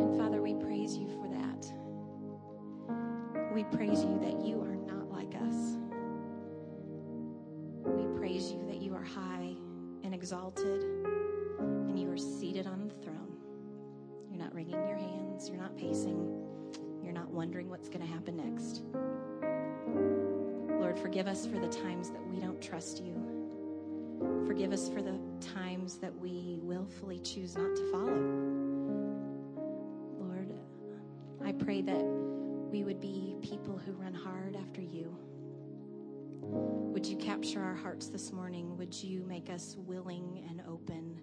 And Father, we praise you for that. We praise you that you are not like us. We praise you that you are high and exalted and you are seated on the throne. You're not wringing your hands, you're not pacing, you're not wondering what's going to happen next. Lord, forgive us for the times that we don't trust you. Forgive us for the times that we willfully choose not to follow. Pray that we would be people who run hard after you. Would you capture our hearts this morning? Would you make us willing and open,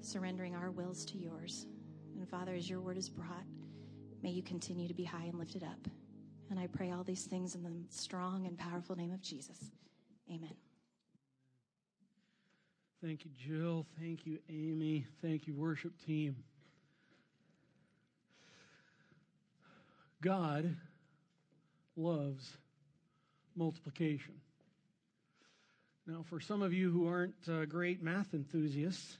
surrendering our wills to yours? And Father, as your word is brought, may you continue to be high and lifted up. And I pray all these things in the strong and powerful name of Jesus. Amen. Thank you, Jill. Thank you, Amy. Thank you, worship team. God loves multiplication. Now, for some of you who aren't uh, great math enthusiasts,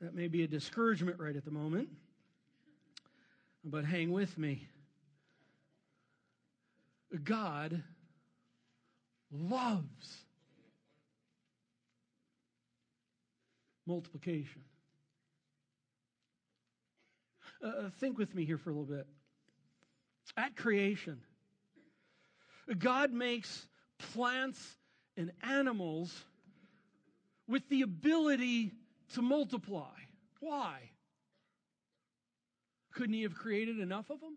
that may be a discouragement right at the moment. But hang with me. God loves multiplication. Uh, uh, think with me here for a little bit. At creation, God makes plants and animals with the ability to multiply. Why? Couldn't He have created enough of them?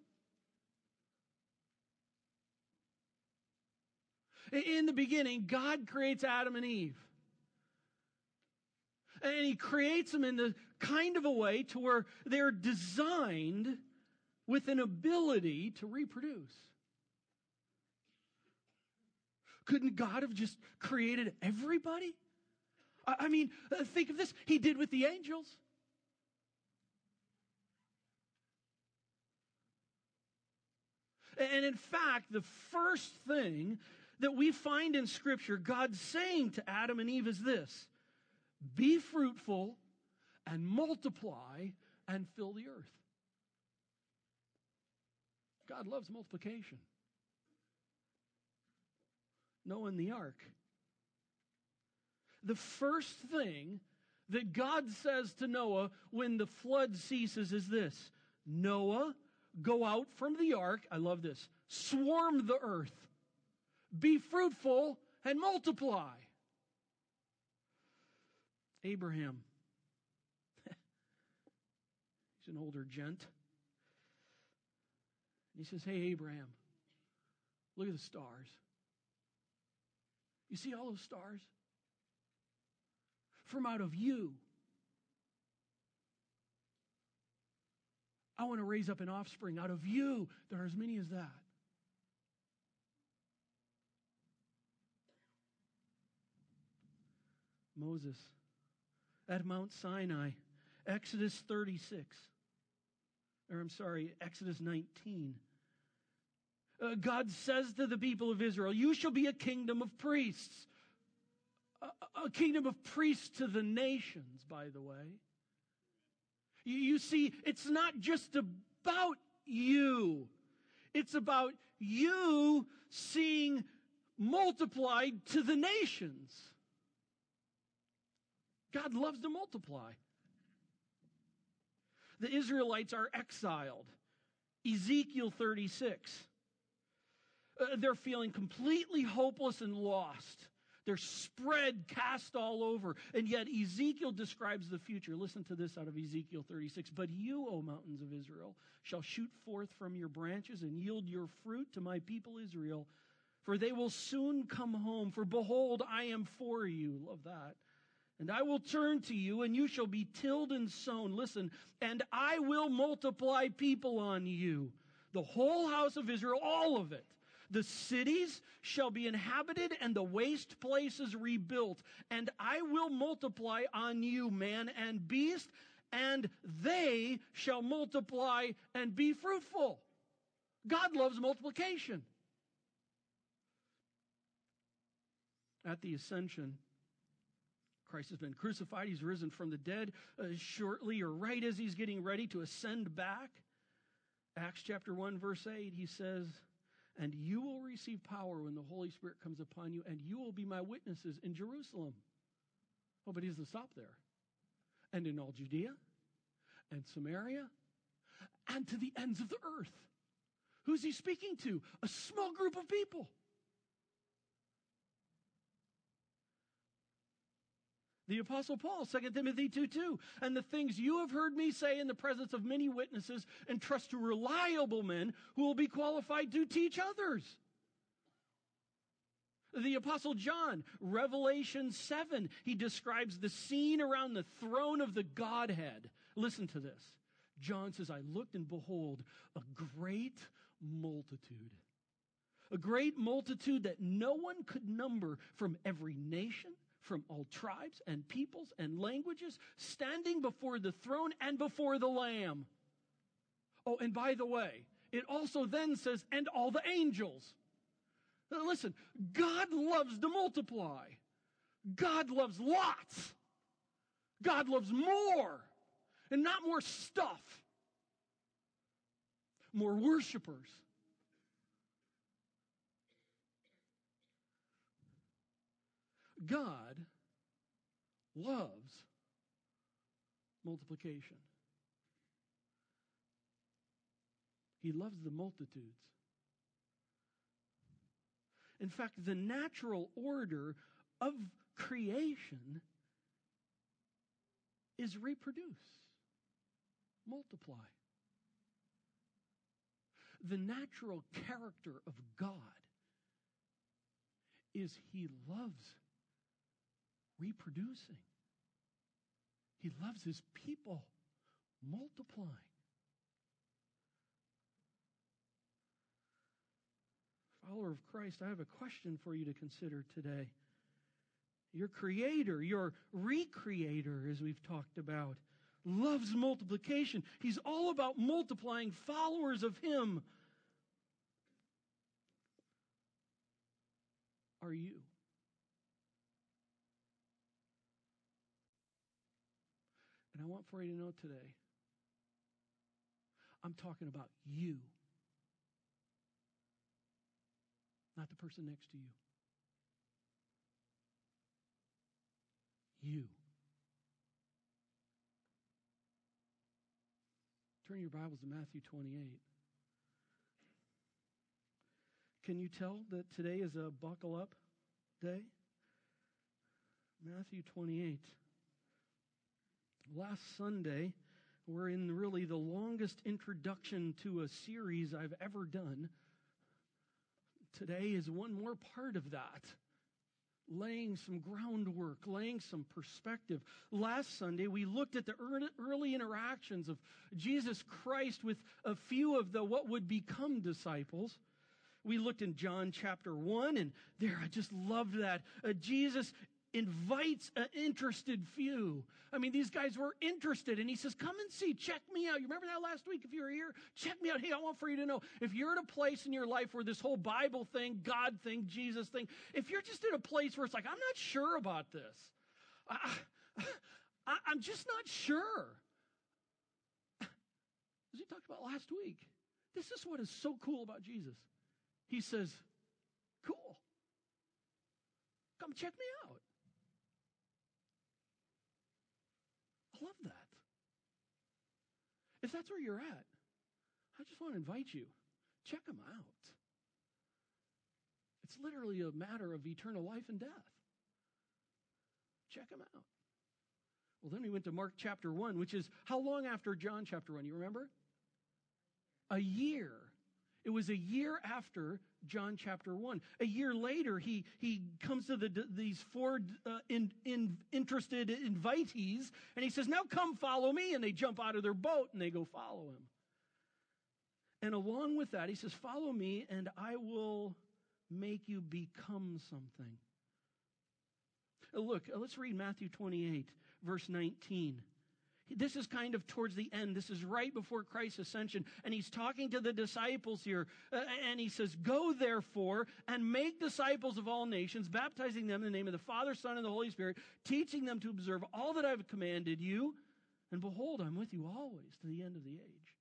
In the beginning, God creates Adam and Eve. And he creates them in the kind of a way to where they're designed with an ability to reproduce. Couldn't God have just created everybody? I mean, uh, think of this. He did with the angels. And in fact, the first thing that we find in Scripture God saying to Adam and Eve is this be fruitful and multiply and fill the earth. God loves multiplication. Noah and the ark. The first thing that God says to Noah when the flood ceases is this Noah, go out from the ark. I love this. Swarm the earth. Be fruitful and multiply. Abraham. He's an older gent. He says, Hey, Abraham, look at the stars. You see all those stars? From out of you, I want to raise up an offspring. Out of you, there are as many as that. Moses at Mount Sinai, Exodus 36, or I'm sorry, Exodus 19. Uh, God says to the people of Israel, You shall be a kingdom of priests. A, a kingdom of priests to the nations, by the way. You, you see, it's not just about you, it's about you seeing multiplied to the nations. God loves to multiply. The Israelites are exiled. Ezekiel 36. Uh, they're feeling completely hopeless and lost. They're spread, cast all over. And yet Ezekiel describes the future. Listen to this out of Ezekiel 36. But you, O mountains of Israel, shall shoot forth from your branches and yield your fruit to my people Israel, for they will soon come home. For behold, I am for you. Love that. And I will turn to you, and you shall be tilled and sown. Listen, and I will multiply people on you. The whole house of Israel, all of it. The cities shall be inhabited and the waste places rebuilt. And I will multiply on you man and beast, and they shall multiply and be fruitful. God loves multiplication. At the ascension, Christ has been crucified. He's risen from the dead uh, shortly or right as he's getting ready to ascend back. Acts chapter 1, verse 8, he says, And you will receive power when the Holy Spirit comes upon you, and you will be my witnesses in Jerusalem. Oh, but he doesn't stop there. And in all Judea and Samaria and to the ends of the earth. Who's he speaking to? A small group of people. The Apostle Paul, 2 Timothy 2 2. And the things you have heard me say in the presence of many witnesses, entrust to reliable men who will be qualified to teach others. The Apostle John, Revelation 7, he describes the scene around the throne of the Godhead. Listen to this. John says, I looked and behold a great multitude. A great multitude that no one could number from every nation from all tribes and peoples and languages standing before the throne and before the Lamb. Oh, and by the way, it also then says, and all the angels. Now listen, God loves to multiply. God loves lots. God loves more. And not more stuff. More worshipers. God loves multiplication. He loves the multitudes. In fact, the natural order of creation is reproduce, multiply. The natural character of God is He loves reproducing. He loves his people multiplying. Follower of Christ, I have a question for you to consider today. Your creator, your recreator, as we've talked about, loves multiplication. He's all about multiplying followers of him. Are you? And I want for you to know today, I'm talking about you, not the person next to you. You. Turn your Bibles to Matthew 28. Can you tell that today is a buckle up day? Matthew 28 last Sunday, we're in really the longest introduction to a series I've ever done. Today is one more part of that. Laying some groundwork, laying some perspective. Last Sunday, we looked at the early interactions of Jesus Christ with a few of the what would become disciples. We looked in John chapter 1, and there I just loved that. Uh, Jesus invites an interested few. I mean, these guys were interested, and he says, Come and see, check me out. You remember that last week? If you were here, check me out. Hey, I want for you to know if you're at a place in your life where this whole Bible thing, God thing, Jesus thing, if you're just in a place where it's like, I'm not sure about this, I, I, I'm just not sure. As we talked about last week, this is what is so cool about Jesus. He says, Cool. Come check me out. Love that. If that's where you're at, I just want to invite you. Check them out. It's literally a matter of eternal life and death. Check them out. Well, then we went to Mark chapter 1, which is how long after John chapter 1? You remember? A year. It was a year after John chapter 1. A year later, he, he comes to the, these four uh, in, in, interested invitees and he says, Now come follow me. And they jump out of their boat and they go follow him. And along with that, he says, Follow me and I will make you become something. Look, let's read Matthew 28, verse 19. This is kind of towards the end. This is right before Christ's ascension. And he's talking to the disciples here. Uh, and he says, Go therefore and make disciples of all nations, baptizing them in the name of the Father, Son, and the Holy Spirit, teaching them to observe all that I've commanded you. And behold, I'm with you always to the end of the age.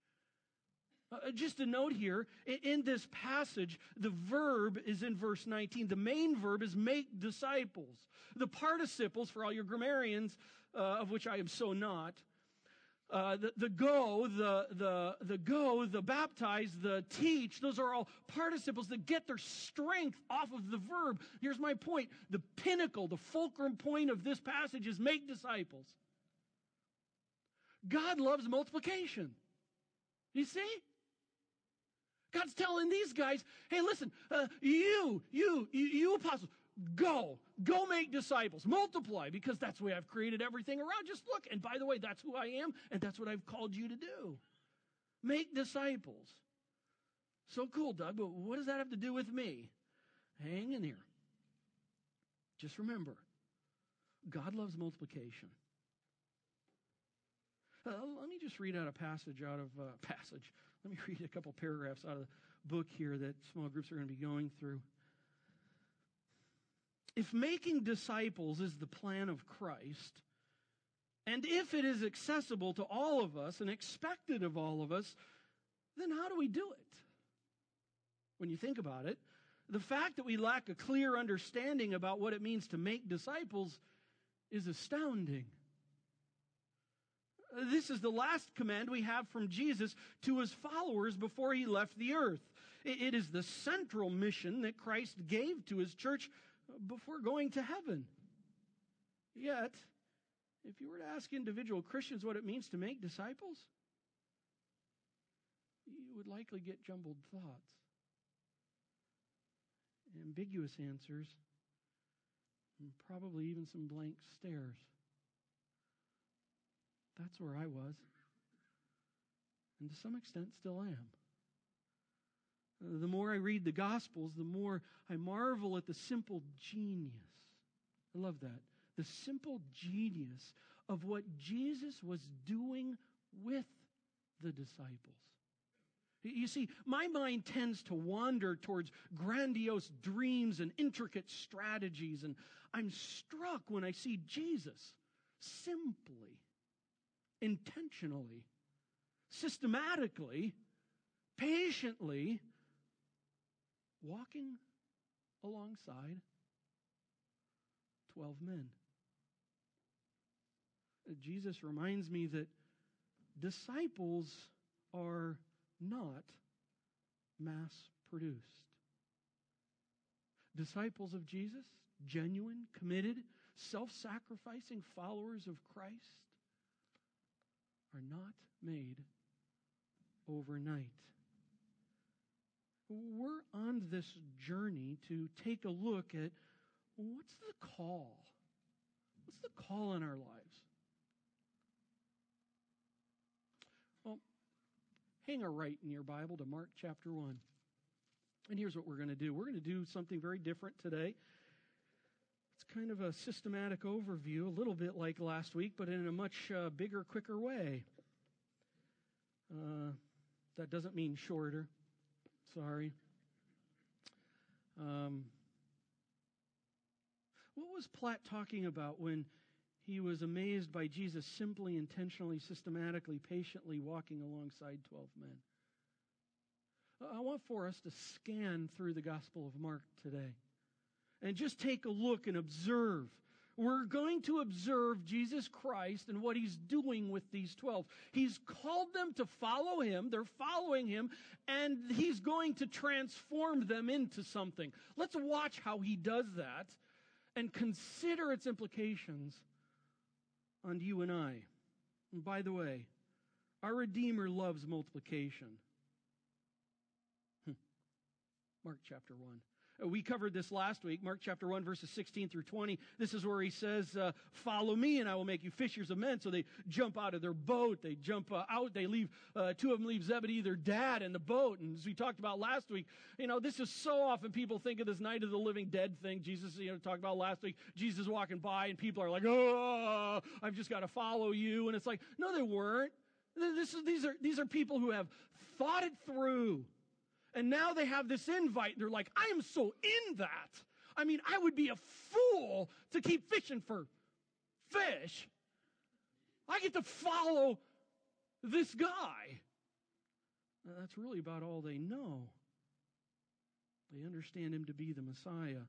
Uh, just a note here in, in this passage, the verb is in verse 19. The main verb is make disciples. The participles, for all your grammarians, uh, of which I am so not, uh, the, the go, the, the, the go, the baptize, the teach, those are all participles that get their strength off of the verb. Here's my point. The pinnacle, the fulcrum point of this passage is make disciples. God loves multiplication. You see? God's telling these guys, hey, listen, uh, you, you, you, you apostles, Go, go make disciples, multiply, because that's the way I've created everything around. Just look. And by the way, that's who I am, and that's what I've called you to do. Make disciples. So cool, Doug, but what does that have to do with me? Hang in here. Just remember, God loves multiplication. Uh, let me just read out a passage out of uh, passage. Let me read a couple paragraphs out of the book here that small groups are going to be going through. If making disciples is the plan of Christ, and if it is accessible to all of us and expected of all of us, then how do we do it? When you think about it, the fact that we lack a clear understanding about what it means to make disciples is astounding. This is the last command we have from Jesus to his followers before he left the earth. It is the central mission that Christ gave to his church before going to heaven. Yet, if you were to ask individual Christians what it means to make disciples, you would likely get jumbled thoughts, ambiguous answers, and probably even some blank stares. That's where I was, and to some extent still am. The more I read the Gospels, the more I marvel at the simple genius. I love that. The simple genius of what Jesus was doing with the disciples. You see, my mind tends to wander towards grandiose dreams and intricate strategies, and I'm struck when I see Jesus simply, intentionally, systematically, patiently walking alongside 12 men. Uh, Jesus reminds me that disciples are not mass produced. Disciples of Jesus, genuine, committed, self sacrificing followers of Christ, are not made overnight we're on this journey to take a look at what's the call? What's the call in our lives? Well, hang a right in your Bible to Mark chapter 1. And here's what we're going to do we're going to do something very different today. It's kind of a systematic overview, a little bit like last week, but in a much uh, bigger, quicker way. Uh, that doesn't mean shorter. Sorry. Um, what was Platt talking about when he was amazed by Jesus simply, intentionally, systematically, patiently walking alongside 12 men? I want for us to scan through the Gospel of Mark today and just take a look and observe we're going to observe Jesus Christ and what he's doing with these 12. He's called them to follow him. They're following him and he's going to transform them into something. Let's watch how he does that and consider its implications on you and I. And by the way, our Redeemer loves multiplication. Hmm. Mark chapter 1. We covered this last week, Mark chapter 1, verses 16 through 20. This is where he says, uh, Follow me, and I will make you fishers of men. So they jump out of their boat. They jump uh, out. They leave, uh, two of them leave Zebedee, their dad, in the boat. And as we talked about last week, you know, this is so often people think of this night of the living dead thing. Jesus, you know, talked about last week. Jesus walking by, and people are like, Oh, I've just got to follow you. And it's like, No, they weren't. This is, these, are, these are people who have thought it through. And now they have this invite. They're like, I am so in that. I mean, I would be a fool to keep fishing for fish. I get to follow this guy. That's really about all they know. They understand him to be the Messiah.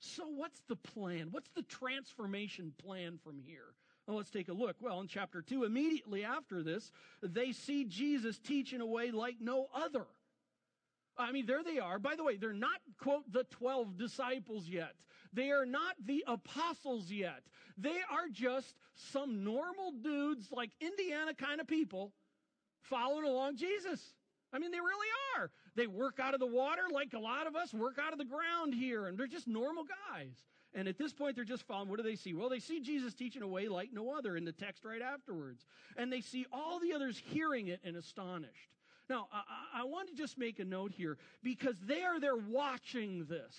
So, what's the plan? What's the transformation plan from here? Well, let's take a look. Well, in chapter 2, immediately after this, they see Jesus teach in a way like no other. I mean, there they are. By the way, they're not, quote, the 12 disciples yet. They are not the apostles yet. They are just some normal dudes, like Indiana kind of people, following along Jesus. I mean, they really are. They work out of the water like a lot of us work out of the ground here, and they're just normal guys. And at this point, they're just following. What do they see? Well, they see Jesus teaching a way like no other in the text right afterwards. And they see all the others hearing it and astonished. Now, I, I want to just make a note here because they are there watching this.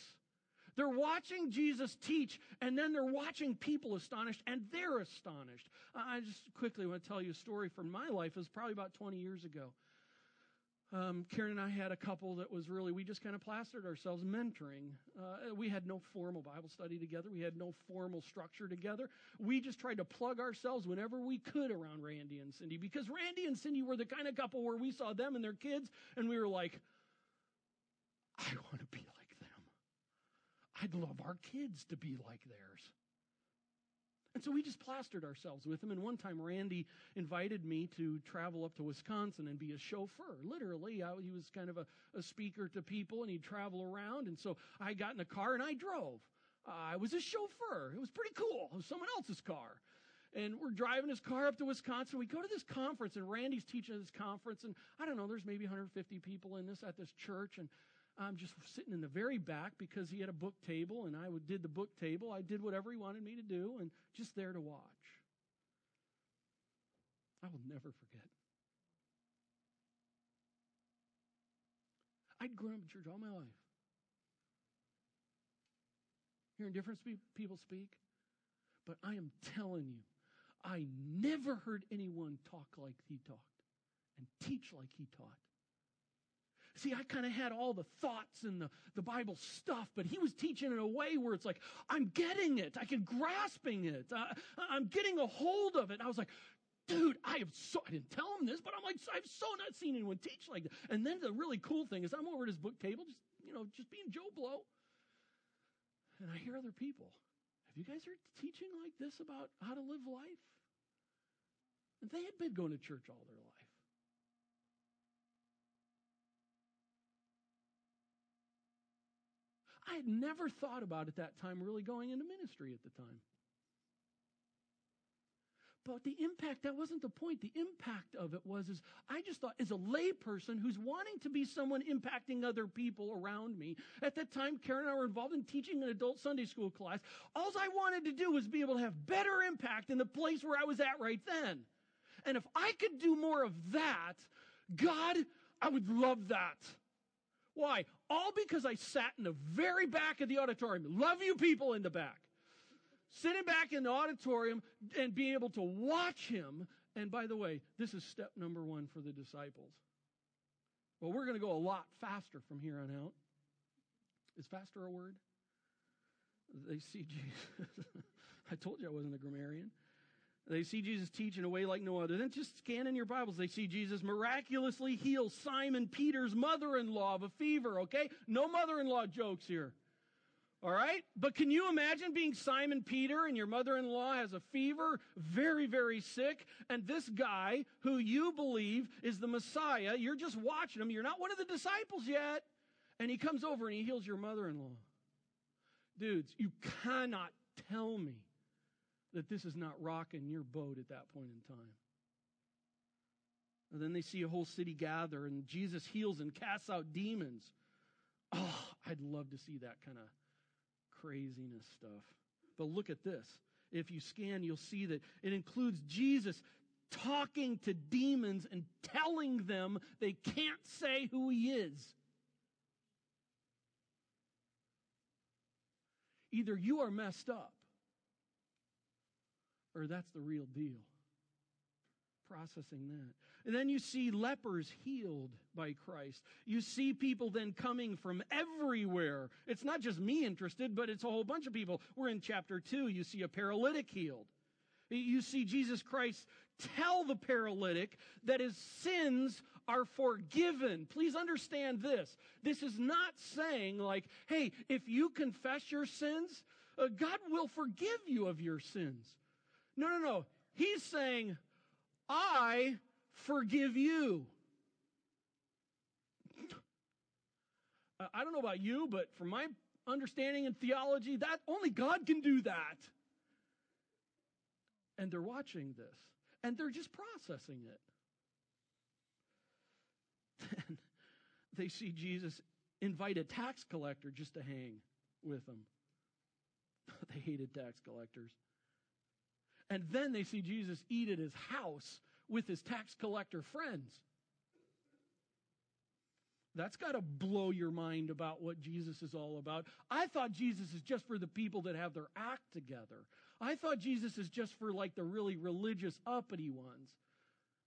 They're watching Jesus teach, and then they're watching people astonished, and they're astonished. I just quickly want to tell you a story from my life. It was probably about 20 years ago um, Karen and I had a couple that was really, we just kind of plastered ourselves mentoring. Uh, we had no formal Bible study together. We had no formal structure together. We just tried to plug ourselves whenever we could around Randy and Cindy because Randy and Cindy were the kind of couple where we saw them and their kids and we were like, I want to be like them. I'd love our kids to be like theirs. And so we just plastered ourselves with him. And one time, Randy invited me to travel up to Wisconsin and be a chauffeur. Literally, I, he was kind of a, a, speaker to people, and he'd travel around. And so I got in a car and I drove. Uh, I was a chauffeur. It was pretty cool. It was someone else's car. And we're driving his car up to Wisconsin. We go to this conference, and Randy's teaching this conference. And I don't know, there's maybe 150 people in this at this church. And I'm just sitting in the very back because he had a book table and I did the book table. I did whatever he wanted me to do and just there to watch. I will never forget. I'd grown up in church all my life. Hearing different people speak. But I am telling you, I never heard anyone talk like he talked and teach like he taught. See, I kind of had all the thoughts and the, the Bible stuff, but he was teaching in a way where it's like, I'm getting it. I can grasping it. I, I'm getting a hold of it. I was like, dude, I have so, I didn't tell him this, but I'm like, I've so not seen anyone teach like that. And then the really cool thing is I'm over at his book table, just, you know, just being Joe Blow. And I hear other people. Have you guys heard teaching like this about how to live life? And they had been going to church all their life. I had never thought about at that time really going into ministry at the time. But the impact, that wasn't the point. The impact of it was, is I just thought, as a layperson who's wanting to be someone impacting other people around me, at that time, Karen and I were involved in teaching an adult Sunday school class. All I wanted to do was be able to have better impact in the place where I was at right then. And if I could do more of that, God, I would love that. Why? All because I sat in the very back of the auditorium. Love you people in the back. Sitting back in the auditorium and being able to watch him. And by the way, this is step number one for the disciples. Well, we're going to go a lot faster from here on out. Is faster a word? They see Jesus. I told you I wasn't a grammarian. They see Jesus teach in a way like no other. Then just scan in your Bibles. They see Jesus miraculously heal Simon Peter's mother-in-law of a fever, okay? No mother-in-law jokes here. All right? But can you imagine being Simon Peter and your mother-in-law has a fever, very, very sick, and this guy who you believe is the Messiah, you're just watching him. You're not one of the disciples yet. And he comes over and he heals your mother-in-law. Dudes, you cannot tell me that this is not rocking your boat at that point in time. And then they see a whole city gather, and Jesus heals and casts out demons. Oh, I'd love to see that kind of craziness stuff. But look at this. If you scan, you'll see that it includes Jesus talking to demons and telling them they can't say who he is. Either you are messed up or that's the real deal. Processing that. And then you see lepers healed by Christ. You see people then coming from everywhere. It's not just me interested, but it's a whole bunch of people. We're in chapter 2. You see a paralytic healed. You see Jesus Christ tell the paralytic that his sins are forgiven. Please understand this. This is not saying, like, hey, if you confess your sins, uh, God will forgive you of your sins. No, no, no. He's saying, I forgive you. I don't know about you, but from my understanding and theology, that only God can do that. And they're watching this and they're just processing it. Then they see Jesus invite a tax collector just to hang with them. they hated tax collectors. And then they see Jesus eat at his house with his tax collector friends. That's got to blow your mind about what Jesus is all about. I thought Jesus is just for the people that have their act together. I thought Jesus is just for like the really religious, uppity ones.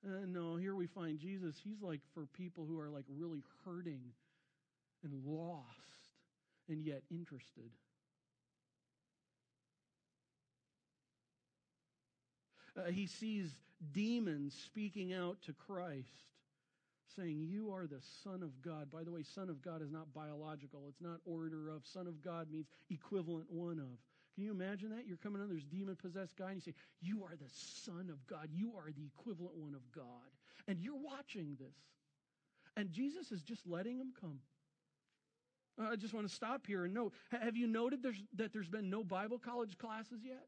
Uh, no, here we find Jesus. He's like for people who are like really hurting and lost and yet interested. Uh, he sees demons speaking out to Christ saying, You are the Son of God. By the way, Son of God is not biological, it's not order of. Son of God means equivalent one of. Can you imagine that? You're coming on, there's demon possessed guy, and you say, You are the Son of God. You are the equivalent one of God. And you're watching this. And Jesus is just letting him come. I just want to stop here and note have you noted there's, that there's been no Bible college classes yet?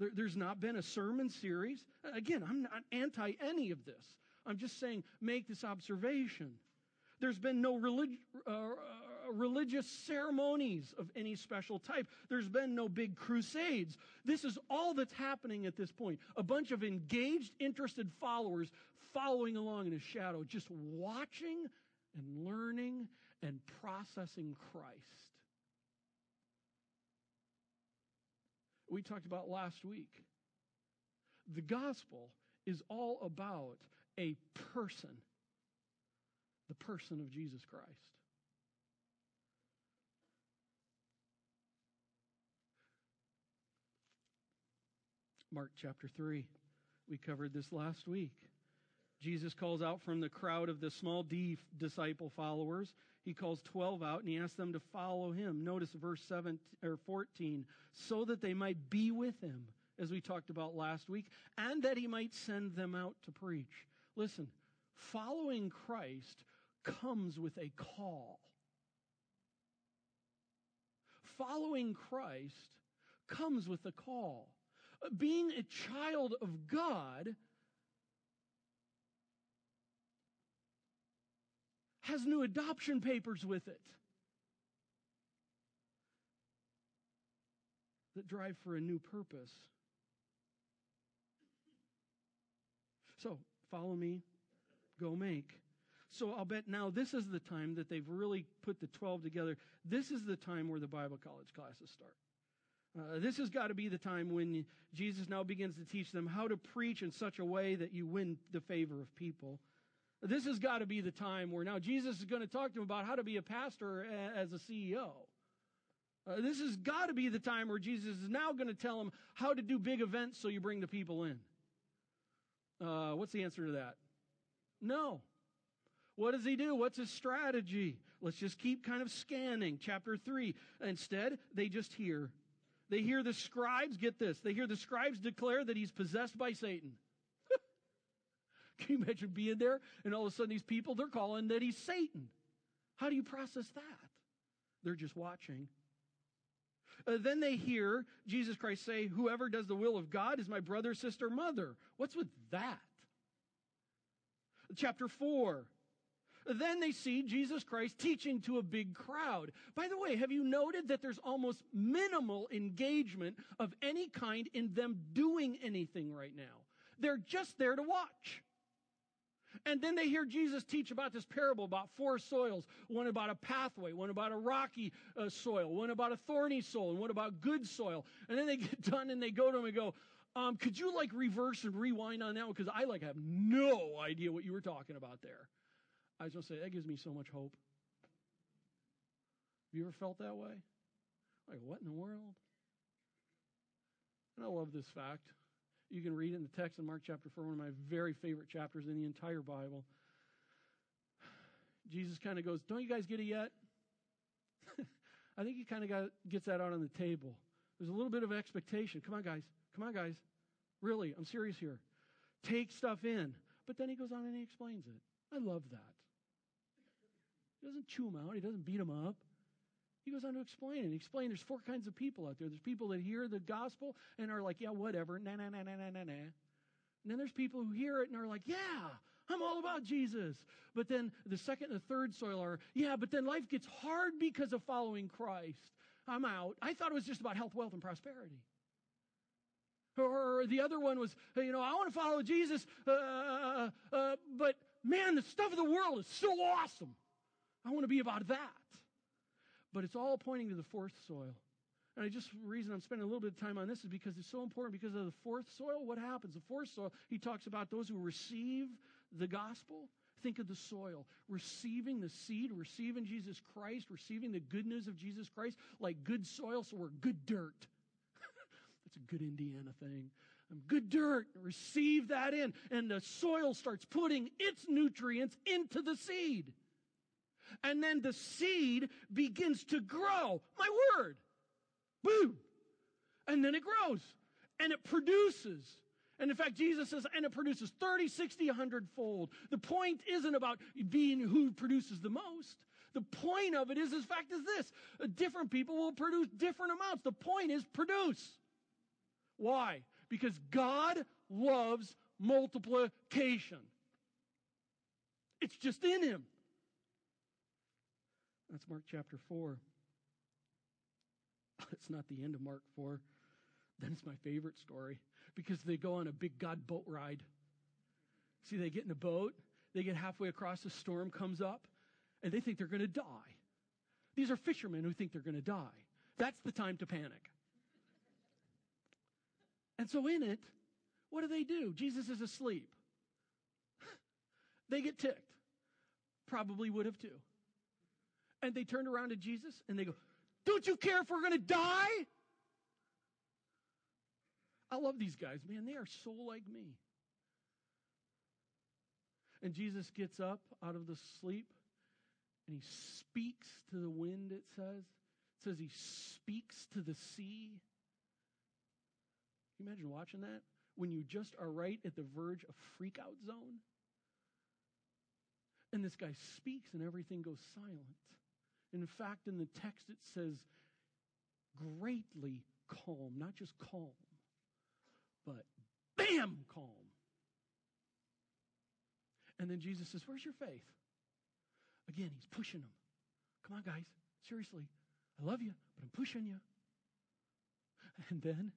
There, there's not been a sermon series. Again, I'm not anti any of this. I'm just saying, make this observation. There's been no relig- uh, uh, religious ceremonies of any special type. There's been no big crusades. This is all that's happening at this point. A bunch of engaged, interested followers following along in his shadow, just watching and learning and processing Christ. We talked about last week. The gospel is all about a person, the person of Jesus Christ. Mark chapter 3. We covered this last week. Jesus calls out from the crowd of the small d disciple followers. He calls 12 out and he asks them to follow him. Notice verse 7 or 14, so that they might be with him, as we talked about last week, and that he might send them out to preach. Listen, following Christ comes with a call. Following Christ comes with a call. Being a child of God has new adoption papers with it that drive for a new purpose. So, follow me, go make. So I'll bet now this is the time that they've really put the 12 together. This is the time where the Bible college classes start. Uh, this has got to be the time when Jesus now begins to teach them how to preach in such a way that you win the favor of people. This has got to be the time where now Jesus is going to talk to him about how to be a pastor as a CEO. Uh, this has got to be the time where Jesus is now going to tell him how to do big events so you bring the people in. Uh, what's the answer to that? No. What does he do? What's his strategy? Let's just keep kind of scanning. Chapter 3. Instead, they just hear. They hear the scribes, get this, they hear the scribes declare that he's possessed by Satan. Can you imagine being there and all of a sudden these people, they're calling that he's Satan? How do you process that? They're just watching. Uh, then they hear Jesus Christ say, Whoever does the will of God is my brother, sister, mother. What's with that? Chapter 4. Then they see Jesus Christ teaching to a big crowd. By the way, have you noted that there's almost minimal engagement of any kind in them doing anything right now? They're just there to watch. And then they hear Jesus teach about this parable about four soils one about a pathway, one about a rocky uh, soil, one about a thorny soil, and one about good soil. And then they get done and they go to him and go, um, Could you like reverse and rewind on that one? Because I like have no idea what you were talking about there. I was going to say, that gives me so much hope. Have you ever felt that way? Like, what in the world? And I love this fact. You can read it in the text in Mark chapter 4, one of my very favorite chapters in the entire Bible. Jesus kind of goes, Don't you guys get it yet? I think he kind of gets that out on the table. There's a little bit of expectation. Come on, guys. Come on, guys. Really, I'm serious here. Take stuff in. But then he goes on and he explains it. I love that. He doesn't chew them out, he doesn't beat them up. He goes on to explain and explain there's four kinds of people out there. There's people that hear the gospel and are like, yeah, whatever, na na na na na na. And then there's people who hear it and are like, yeah, I'm all about Jesus. But then the second and the third soil are, yeah, but then life gets hard because of following Christ. I'm out. I thought it was just about health, wealth, and prosperity. Or the other one was, you know, I want to follow Jesus, uh, uh, uh, but man, the stuff of the world is so awesome. I want to be about that. But it's all pointing to the fourth soil. And I just reason I'm spending a little bit of time on this is because it's so important because of the fourth soil. What happens? The fourth soil, he talks about those who receive the gospel. Think of the soil, receiving the seed, receiving Jesus Christ, receiving the good news of Jesus Christ like good soil, so we're good dirt. That's a good Indiana thing. Good dirt, receive that in, and the soil starts putting its nutrients into the seed. And then the seed begins to grow. My word. Boom. And then it grows and it produces. And in fact, Jesus says, and it produces 30, 60, 100 fold. The point isn't about being who produces the most. The point of it is, in fact, is this. Different people will produce different amounts. The point is produce. Why? Because God loves multiplication. It's just in him. That's Mark chapter 4. It's not the end of Mark 4. Then it's my favorite story because they go on a big God boat ride. See, they get in a boat, they get halfway across, a storm comes up, and they think they're going to die. These are fishermen who think they're going to die. That's the time to panic. And so, in it, what do they do? Jesus is asleep. they get ticked. Probably would have too. And they turned around to Jesus and they go, Don't you care if we're going to die? I love these guys, man. They are so like me. And Jesus gets up out of the sleep and he speaks to the wind, it says. It says he speaks to the sea. Can you imagine watching that? When you just are right at the verge of freak out zone. And this guy speaks and everything goes silent. In fact, in the text it says greatly calm, not just calm, but bam, calm. And then Jesus says, Where's your faith? Again, he's pushing them. Come on, guys. Seriously. I love you, but I'm pushing you. And then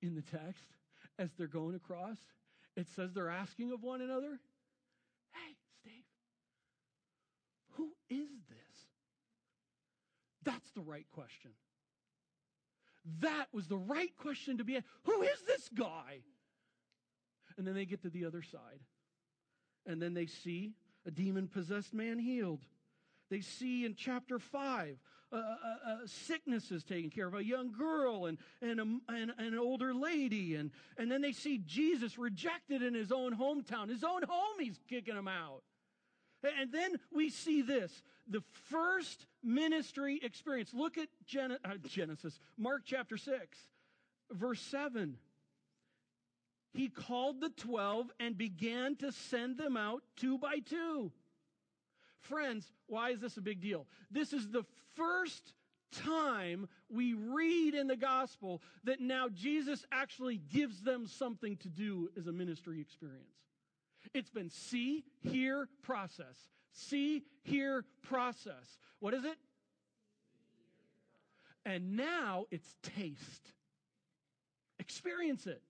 in the text, as they're going across, it says they're asking of one another, Hey, Steve, who is this? That's the right question. That was the right question to be asked. Who is this guy? And then they get to the other side. And then they see a demon possessed man healed. They see in chapter 5 uh, uh, uh, sicknesses taken care of, a young girl and, and, a, and, and, an older lady. And, and then they see Jesus rejected in his own hometown. His own home, he's kicking him out. And then we see this the first ministry experience. Look at Gen- uh, Genesis, Mark chapter 6, verse 7. He called the 12 and began to send them out two by two. Friends, why is this a big deal? This is the first time we read in the gospel that now Jesus actually gives them something to do as a ministry experience. It's been see, hear, process. See, hear, process. What is it? And now it's taste. Experience it.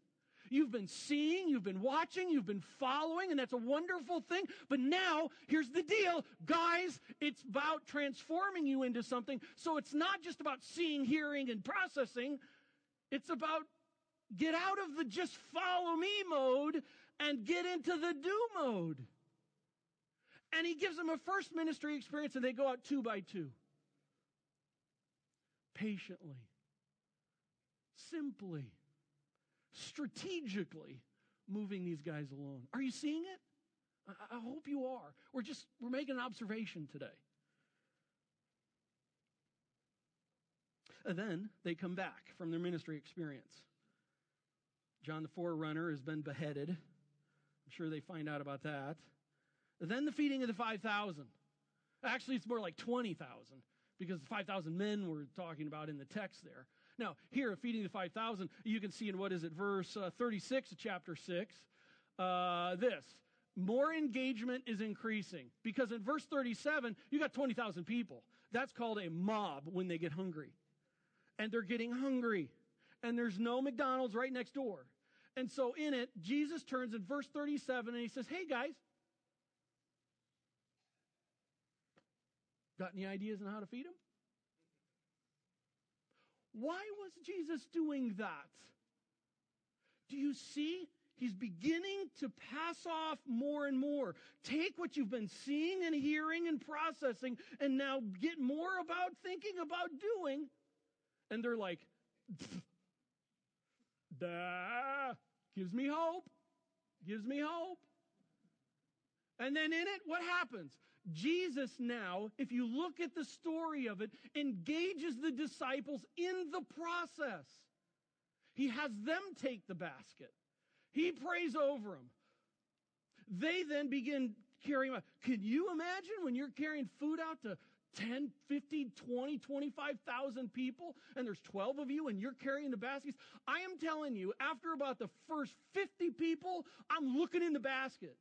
You've been seeing, you've been watching, you've been following, and that's a wonderful thing. But now, here's the deal. Guys, it's about transforming you into something. So it's not just about seeing, hearing, and processing. It's about get out of the just follow me mode and get into the do mode. And he gives them a first ministry experience and they go out two by two. Patiently, simply, strategically moving these guys along. Are you seeing it? I, I hope you are. We're just, we're making an observation today. And then they come back from their ministry experience. John the Forerunner has been beheaded. I'm sure they find out about that. Then the feeding of the 5,000. Actually, it's more like 20,000 because the 5,000 men we're talking about in the text there. Now, here, feeding the 5,000, you can see in what is it, verse uh, 36 of chapter 6, uh, this. More engagement is increasing because in verse 37, you got 20,000 people. That's called a mob when they get hungry. And they're getting hungry. And there's no McDonald's right next door. And so in it, Jesus turns in verse 37 and he says, Hey guys, got any ideas on how to feed them? Why was Jesus doing that? Do you see? He's beginning to pass off more and more. Take what you've been seeing and hearing and processing and now get more about thinking about doing. And they're like, Duh. Gives me hope. Gives me hope. And then in it, what happens? Jesus now, if you look at the story of it, engages the disciples in the process. He has them take the basket. He prays over them. They then begin carrying out. Can you imagine when you're carrying food out to 10, 50, 20, 25,000 people and there's 12 of you and you're carrying the baskets? I am telling you, after about the first 50 people, I'm looking in the basket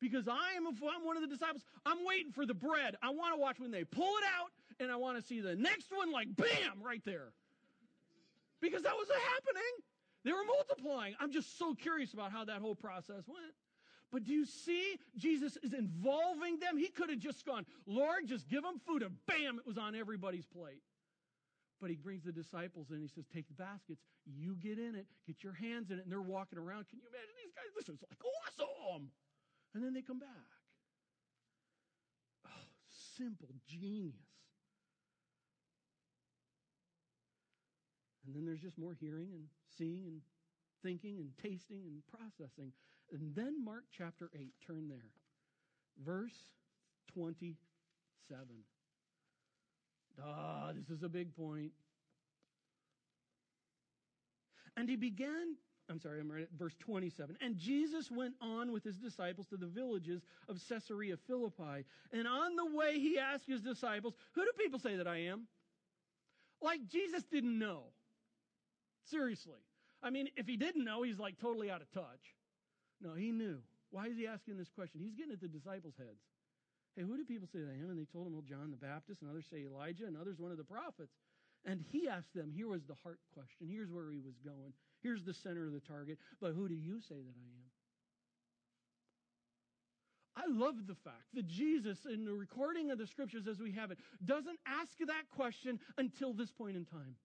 because I am, if I'm one of the disciples, I'm waiting for the bread. I want to watch when they pull it out, and I want to see the next one like bam right there. Because that was happening. They were multiplying. I'm just so curious about how that whole process went. But do you see Jesus is involving them? He could have just gone, Lord, just give them food, and bam, it was on everybody's plate. But he brings the disciples in. He says, Take the baskets. You get in it. Get your hands in it. And they're walking around. Can you imagine these guys? This is like awesome and then they come back. Oh, simple genius. And then there's just more hearing and seeing and thinking and tasting and processing. And then Mark chapter 8, turn there. Verse 27. Ah, this is a big point. And he began I'm sorry, I'm right at verse 27. And Jesus went on with his disciples to the villages of Caesarea Philippi. And on the way, he asked his disciples, Who do people say that I am? Like Jesus didn't know. Seriously. I mean, if he didn't know, he's like totally out of touch. No, he knew. Why is he asking this question? He's getting at the disciples' heads. Hey, who do people say that I am? And they told him, well, John the Baptist, and others say Elijah, and others one of the prophets. And he asked them, here was the heart question. Here's where he was going. Here's the center of the target. But who do you say that I am? I love the fact that Jesus, in the recording of the scriptures as we have it, doesn't ask that question until this point in time.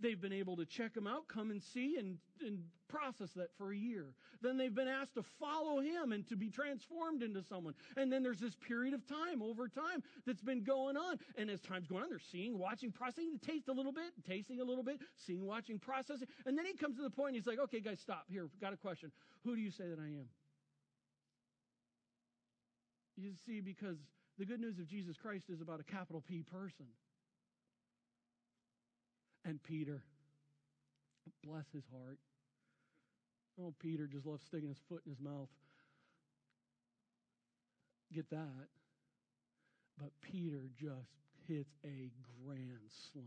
They've been able to check him out, come and see, and, and process that for a year. Then they've been asked to follow him and to be transformed into someone. And then there's this period of time over time that's been going on. And as time's going on, they're seeing, watching, processing, taste a little bit, tasting a little bit, seeing, watching, processing. And then he comes to the point, he's like, okay, guys, stop. Here, got a question. Who do you say that I am? You see, because the good news of Jesus Christ is about a capital P person. And Peter, bless his heart. Oh, Peter just loves sticking his foot in his mouth. Get that. But Peter just hits a grand slam.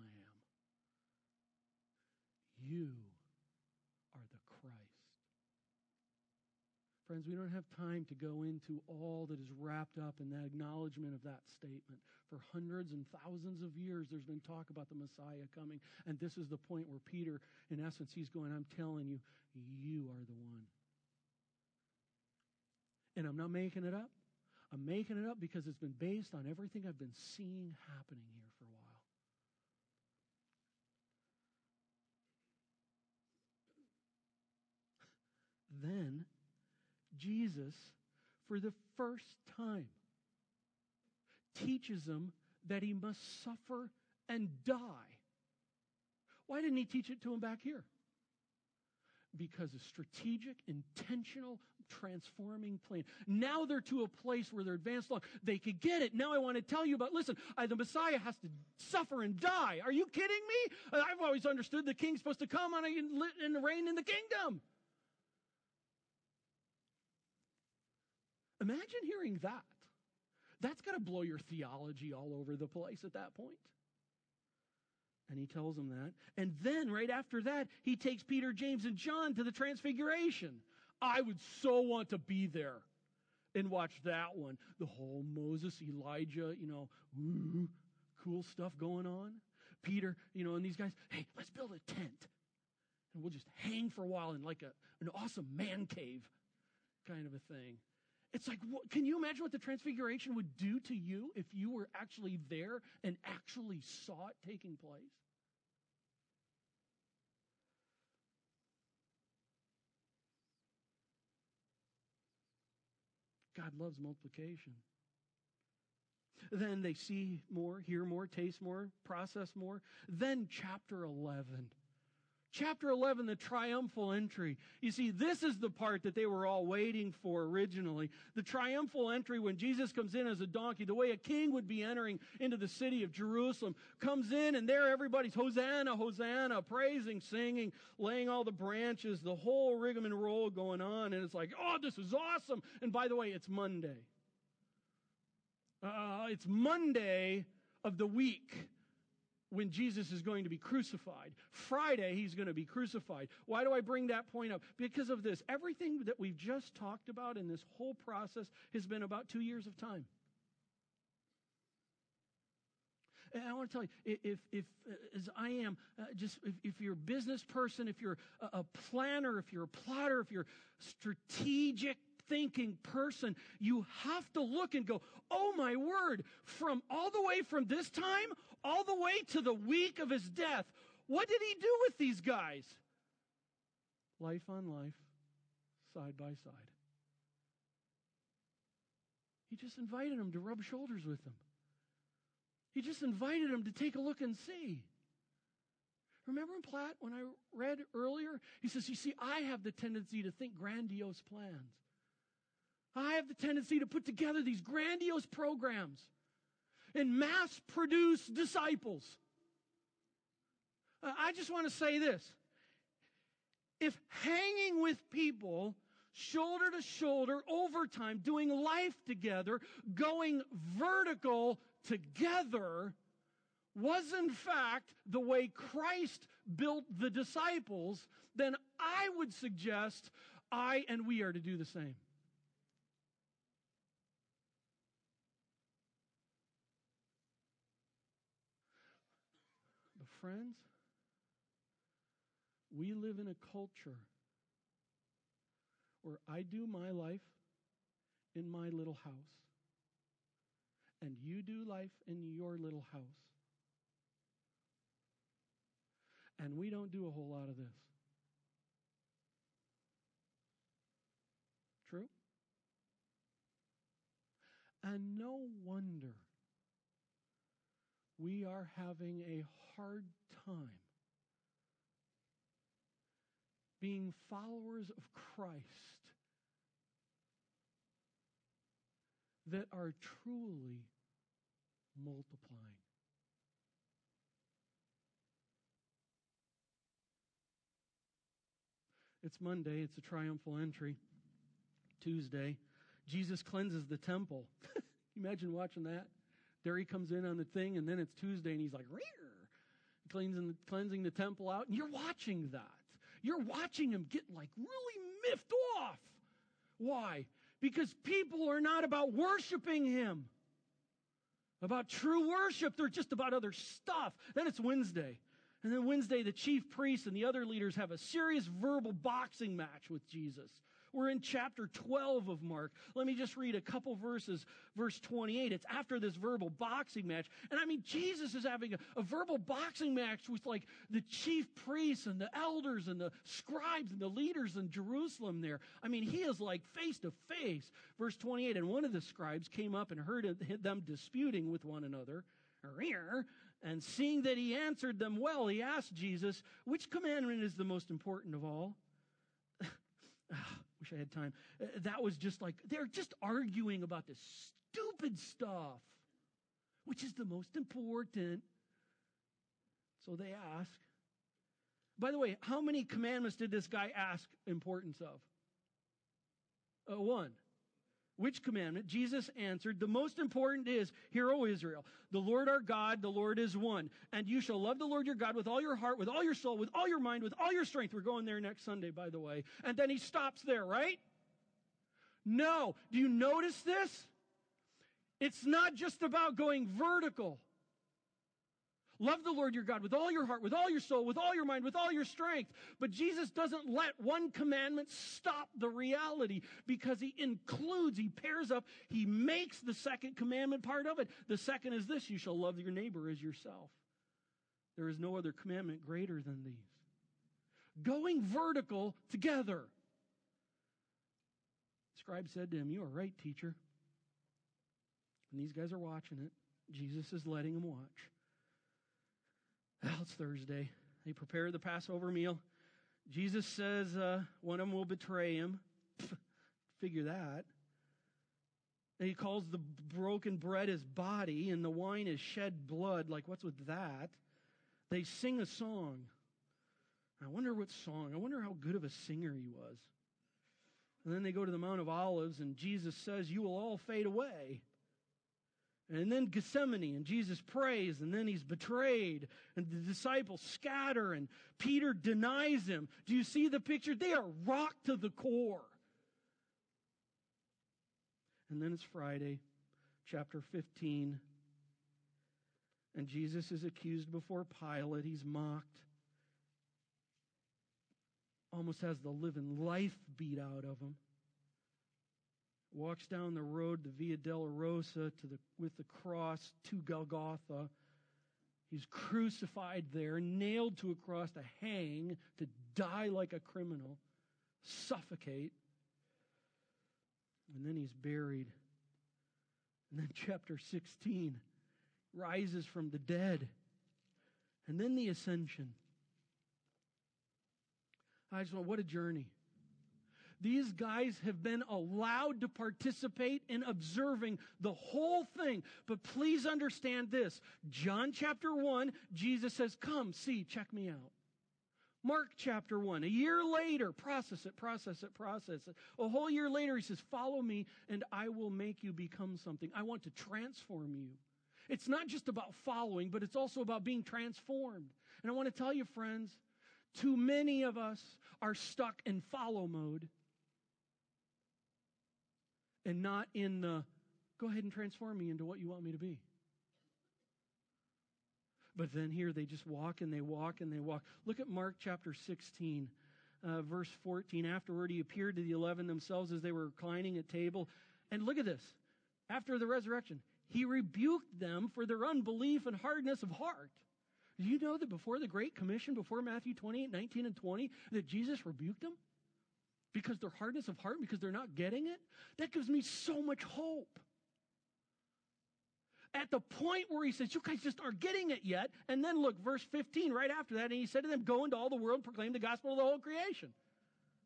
You are the Christ. Friends, we don't have time to go into all that is wrapped up in that acknowledgement of that statement. For hundreds and thousands of years, there's been talk about the Messiah coming. And this is the point where Peter, in essence, he's going, I'm telling you, you are the one. And I'm not making it up. I'm making it up because it's been based on everything I've been seeing happening here for a while. Then Jesus, for the first time, teaches him that he must suffer and die. Why didn't he teach it to him back here? because of strategic, intentional, transforming plan. Now they're to a place where they're advanced along. They could get it. Now I want to tell you about, listen, I, the Messiah has to suffer and die. Are you kidding me? I've always understood the king's supposed to come on and reign in the kingdom. Imagine hearing that. That's got to blow your theology all over the place at that point. And he tells them that. And then, right after that, he takes Peter, James, and John to the Transfiguration. I would so want to be there and watch that one. The whole Moses, Elijah, you know, woo, cool stuff going on. Peter, you know, and these guys, hey, let's build a tent. And we'll just hang for a while in like a, an awesome man cave kind of a thing. It's like, what, can you imagine what the transfiguration would do to you if you were actually there and actually saw it taking place? God loves multiplication. Then they see more, hear more, taste more, process more. Then, chapter 11. Chapter 11, the triumphal entry. You see, this is the part that they were all waiting for originally. The triumphal entry when Jesus comes in as a donkey, the way a king would be entering into the city of Jerusalem, comes in and there everybody's Hosanna, Hosanna, praising, singing, laying all the branches, the whole rigmarole going on. And it's like, oh, this is awesome. And by the way, it's Monday. Uh, it's Monday of the week when Jesus is going to be crucified. Friday, he's going to be crucified. Why do I bring that point up? Because of this. Everything that we've just talked about in this whole process has been about two years of time. And I want to tell you, if, if uh, as I am, uh, just if, if, you're a business person, if you're a, a planner, if you're a plotter, if you're strategic thinking person, you have to look and go, oh my word, from all the way from this time, all the way to the week of his death, what did he do with these guys? Life on life, side by side. He just invited them to rub shoulders with them. He just invited them to take a look and see. Remember in Platt when I read earlier? He says, You see, I have the tendency to think grandiose plans. I have the tendency to put together these grandiose programs and mass produce disciples. Uh, I just want to say this. If hanging with people shoulder to shoulder over time, doing life together, going vertical together, was in fact the way Christ built the disciples, then I would suggest I and we are to do the same. Friends, we live in a culture where I do my life in my little house, and you do life in your little house. And we don't do a whole lot of this. True? And no wonder we are having a hard time being followers of Christ that are truly multiplying. It's Monday, it's a triumphal entry. Tuesday, Jesus cleanses the temple. Imagine watching that. There he comes in on the thing, and then it's Tuesday, and he's like, Rear! Cleansing, cleansing the temple out, and you're watching that. You're watching him get like really miffed off. Why? Because people are not about worshiping him. About true worship, they're just about other stuff. Then it's Wednesday. And then Wednesday, the chief priests and the other leaders have a serious verbal boxing match with Jesus. We're in chapter 12 of Mark. Let me just read a couple verses. Verse 28. It's after this verbal boxing match. And I mean, Jesus is having a, a verbal boxing match with like the chief priests and the elders and the scribes and the leaders in Jerusalem there. I mean, he is like face to face. Verse 28. And one of the scribes came up and heard them disputing with one another. And seeing that he answered them well, he asked Jesus, which commandment is the most important of all? Ah, wish I had time. Uh, that was just like, they're just arguing about this stupid stuff, which is the most important. So they ask. By the way, how many commandments did this guy ask importance of? Uh, one. Which commandment? Jesus answered, The most important is, Hear, O Israel, the Lord our God, the Lord is one. And you shall love the Lord your God with all your heart, with all your soul, with all your mind, with all your strength. We're going there next Sunday, by the way. And then he stops there, right? No. Do you notice this? It's not just about going vertical. Love the Lord your God with all your heart, with all your soul, with all your mind, with all your strength. But Jesus doesn't let one commandment stop the reality because he includes, he pairs up, he makes the second commandment part of it. The second is this you shall love your neighbor as yourself. There is no other commandment greater than these. Going vertical together. The scribe said to him, You are right, teacher. And these guys are watching it. Jesus is letting them watch. Well, it's Thursday. They prepare the Passover meal. Jesus says uh, one of them will betray him. Figure that. And he calls the broken bread his body and the wine is shed blood. Like, what's with that? They sing a song. I wonder what song. I wonder how good of a singer he was. And then they go to the Mount of Olives, and Jesus says, You will all fade away. And then Gethsemane, and Jesus prays, and then he's betrayed, and the disciples scatter, and Peter denies him. Do you see the picture? They are rocked to the core. And then it's Friday, chapter 15, and Jesus is accused before Pilate. He's mocked, almost has the living life beat out of him walks down the road, the Via Dolorosa, to the, with the cross to Golgotha. He's crucified there, nailed to a cross to hang, to die like a criminal, suffocate. And then he's buried. And then, chapter 16 rises from the dead. And then the ascension. I just want, what a journey. These guys have been allowed to participate in observing the whole thing. But please understand this. John chapter 1, Jesus says, Come, see, check me out. Mark chapter 1, a year later, process it, process it, process it. A whole year later, he says, Follow me, and I will make you become something. I want to transform you. It's not just about following, but it's also about being transformed. And I want to tell you, friends, too many of us are stuck in follow mode and not in the go ahead and transform me into what you want me to be. But then here they just walk and they walk and they walk. Look at Mark chapter 16, uh, verse 14. Afterward, he appeared to the eleven themselves as they were reclining at table. And look at this. After the resurrection, he rebuked them for their unbelief and hardness of heart. Do you know that before the Great Commission, before Matthew 28, 19, and 20, that Jesus rebuked them? Because their hardness of heart, because they're not getting it, that gives me so much hope. At the point where he says, You guys just aren't getting it yet. And then look, verse 15, right after that, and he said to them, Go into all the world proclaim the gospel of the whole creation.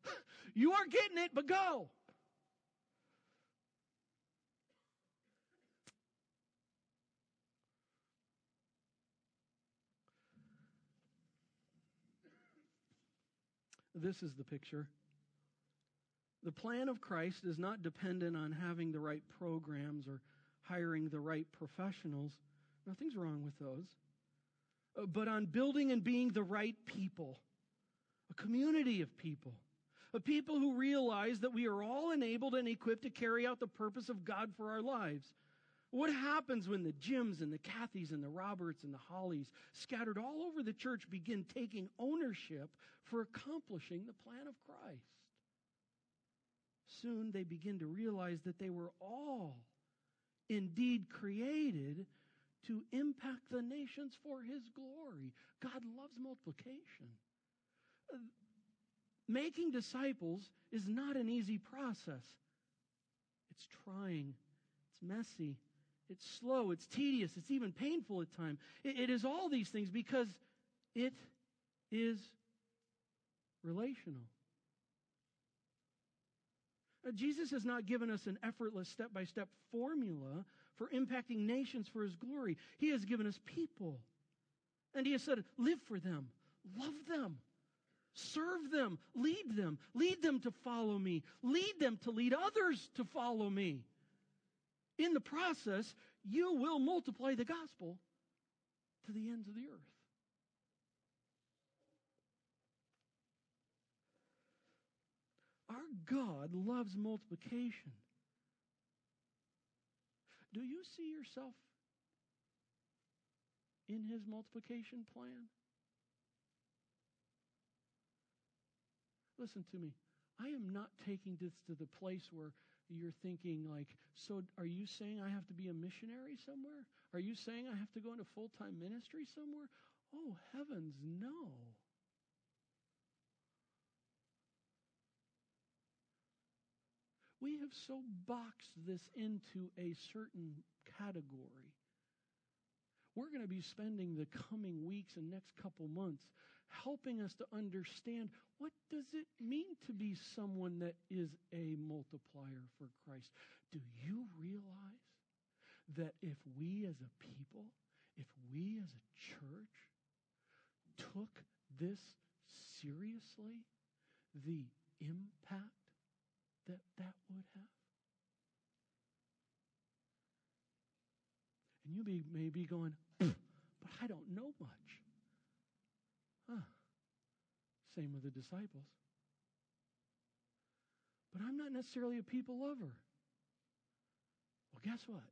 you are getting it, but go. This is the picture. The plan of Christ is not dependent on having the right programs or hiring the right professionals. Nothing's wrong with those. Uh, but on building and being the right people, a community of people, a people who realize that we are all enabled and equipped to carry out the purpose of God for our lives. What happens when the Jims and the Kathys and the Roberts and the Hollies scattered all over the church begin taking ownership for accomplishing the plan of Christ? Soon they begin to realize that they were all indeed created to impact the nations for his glory. God loves multiplication. Uh, making disciples is not an easy process. It's trying, it's messy, it's slow, it's tedious, it's even painful at times. It, it is all these things because it is relational. Uh, Jesus has not given us an effortless step by step formula for impacting nations for his glory. He has given us people. And he has said, live for them, love them, serve them, lead them, lead them to follow me, lead them to lead others to follow me. In the process, you will multiply the gospel to the ends of the earth. Our God loves multiplication. Do you see yourself in his multiplication plan? Listen to me. I am not taking this to the place where you're thinking like, so are you saying I have to be a missionary somewhere? Are you saying I have to go into full-time ministry somewhere? Oh, heavens, no. We have so boxed this into a certain category. We're going to be spending the coming weeks and next couple months helping us to understand what does it mean to be someone that is a multiplier for Christ. Do you realize that if we as a people, if we as a church took this seriously, the impact that that would have? And you may, may be going, but I don't know much. Huh. Same with the disciples. But I'm not necessarily a people lover. Well, guess what?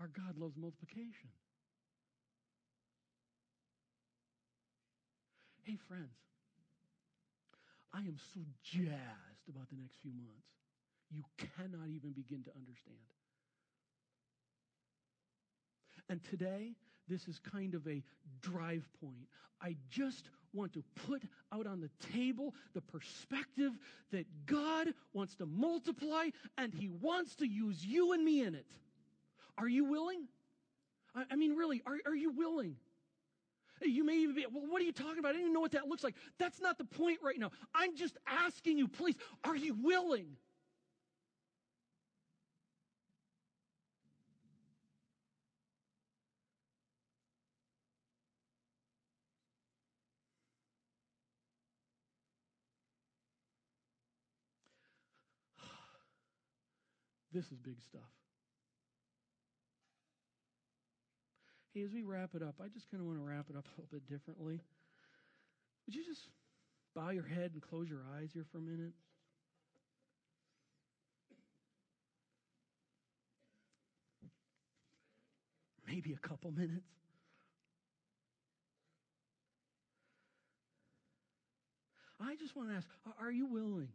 Our God loves multiplication. Hey, friends, I am so jazzed about the next few months. You cannot even begin to understand. And today, this is kind of a drive point. I just want to put out on the table the perspective that God wants to multiply and He wants to use you and me in it. Are you willing? I, I mean, really, are, are you willing? You may even be, well, what are you talking about? I don't even know what that looks like. That's not the point right now. I'm just asking you, please, are you willing? This is big stuff. Hey, as we wrap it up, I just kind of want to wrap it up a little bit differently. Would you just bow your head and close your eyes here for a minute? Maybe a couple minutes. I just want to ask are you willing?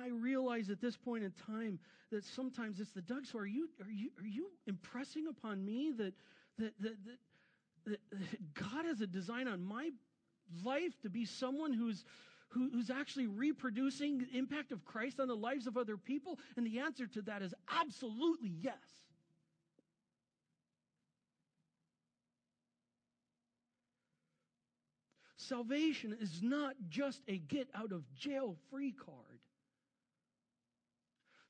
I realize at this point in time that sometimes it's the Doug. So are you are you are you impressing upon me that that that, that, that God has a design on my life to be someone who's who, who's actually reproducing the impact of Christ on the lives of other people? And the answer to that is absolutely yes. Salvation is not just a get out of jail free card.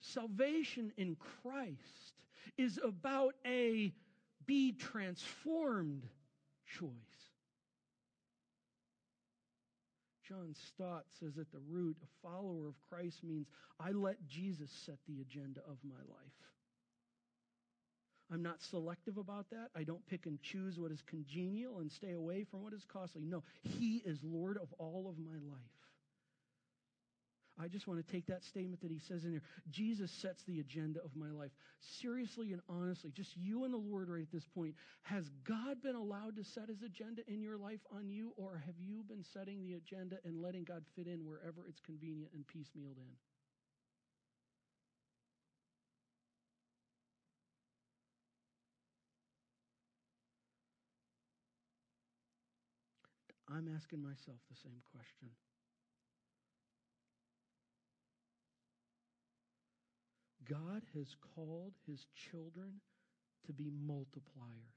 Salvation in Christ is about a be transformed choice. John Stott says at the root, a follower of Christ means I let Jesus set the agenda of my life. I'm not selective about that. I don't pick and choose what is congenial and stay away from what is costly. No, He is Lord of all of my life. I just want to take that statement that he says in there. Jesus sets the agenda of my life. Seriously and honestly, just you and the Lord right at this point. Has God been allowed to set his agenda in your life on you, or have you been setting the agenda and letting God fit in wherever it's convenient and piecemealed in? I'm asking myself the same question. God has called his children to be multipliers,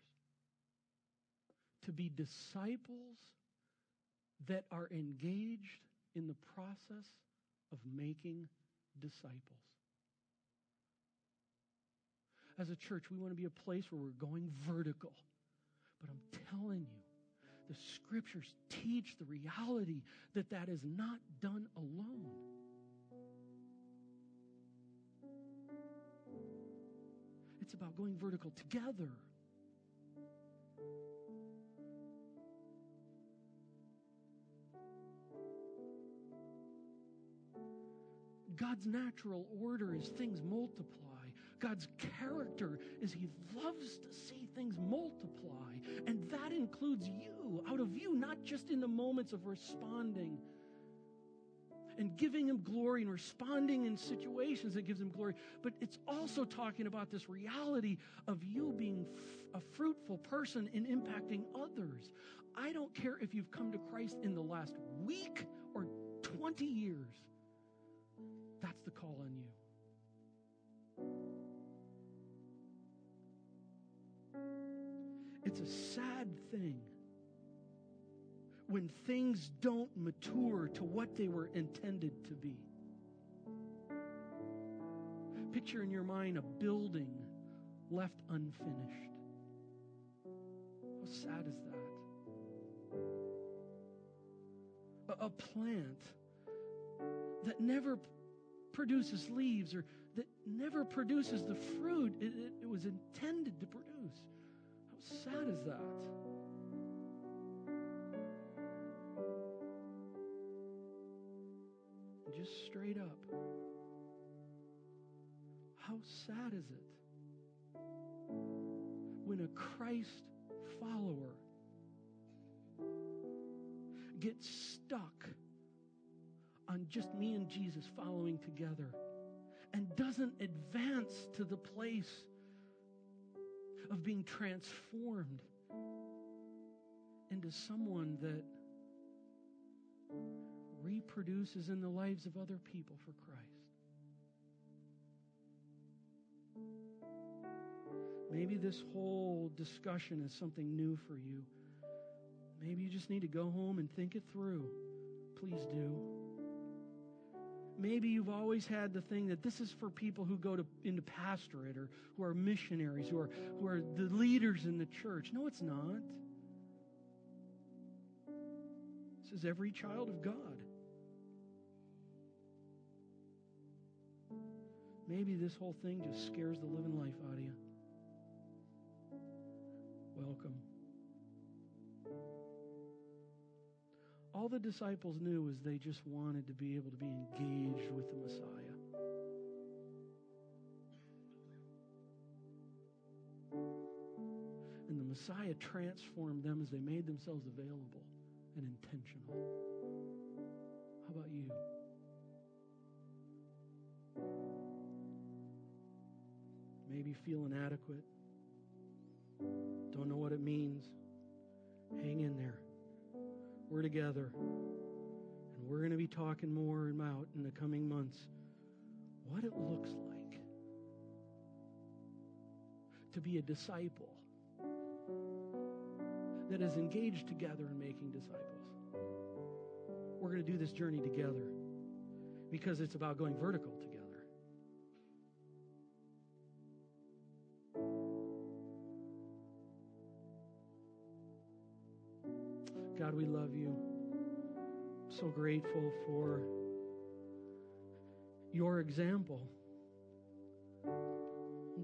to be disciples that are engaged in the process of making disciples. As a church, we want to be a place where we're going vertical. But I'm telling you, the scriptures teach the reality that that is not done alone. It's about going vertical together. God's natural order is things multiply. God's character is He loves to see things multiply. And that includes you, out of you, not just in the moments of responding and giving Him glory and responding in situations that gives Him glory. But it's also talking about this reality of you being f- a fruitful person in impacting others. I don't care if you've come to Christ in the last week or 20 years. That's the call on you. It's a sad thing when things don't mature to what they were intended to be. Picture in your mind a building left unfinished. How sad is that? A, a plant that never produces leaves or that never produces the fruit it, it, it was intended to produce. How sad is that? Just straight up, how sad is it when a Christ follower gets stuck on just me and Jesus following together and doesn't advance to the place of being transformed into someone that reproduces in the lives of other people for Christ. Maybe this whole discussion is something new for you. Maybe you just need to go home and think it through. Please do. Maybe you've always had the thing that this is for people who go to, into pastorate or who are missionaries, who are, who are the leaders in the church. No, it's not. This is every child of God. Maybe this whole thing just scares the living life out of you. Welcome. All the disciples knew is they just wanted to be able to be engaged with the Messiah. And the Messiah transformed them as they made themselves available and intentional. How about you? Maybe feel inadequate. Don't know what it means. Hang in there. We're together. And we're going to be talking more about in the coming months what it looks like to be a disciple that is engaged together in making disciples. We're going to do this journey together because it's about going vertical together. So grateful for your example.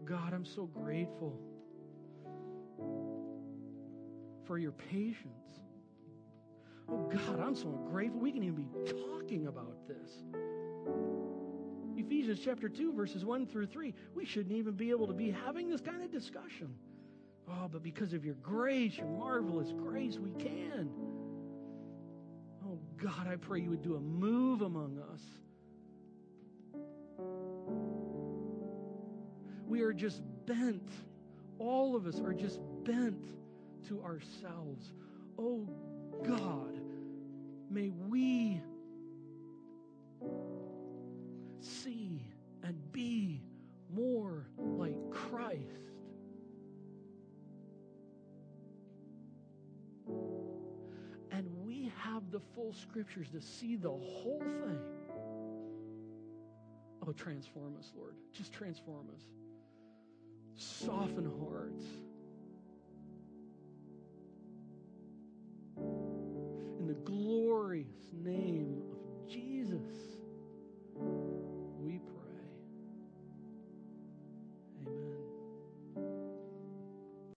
God, I'm so grateful for your patience. Oh, God, I'm so grateful we can even be talking about this. Ephesians chapter 2, verses 1 through 3. We shouldn't even be able to be having this kind of discussion. Oh, but because of your grace, your marvelous grace, we can. God, I pray you would do a move among us. We are just bent. All of us are just bent to ourselves. Oh, God, may we see and be more like Christ. The full scriptures, to see the whole thing. Oh, transform us, Lord. Just transform us. Soften hearts. In the glorious name of Jesus.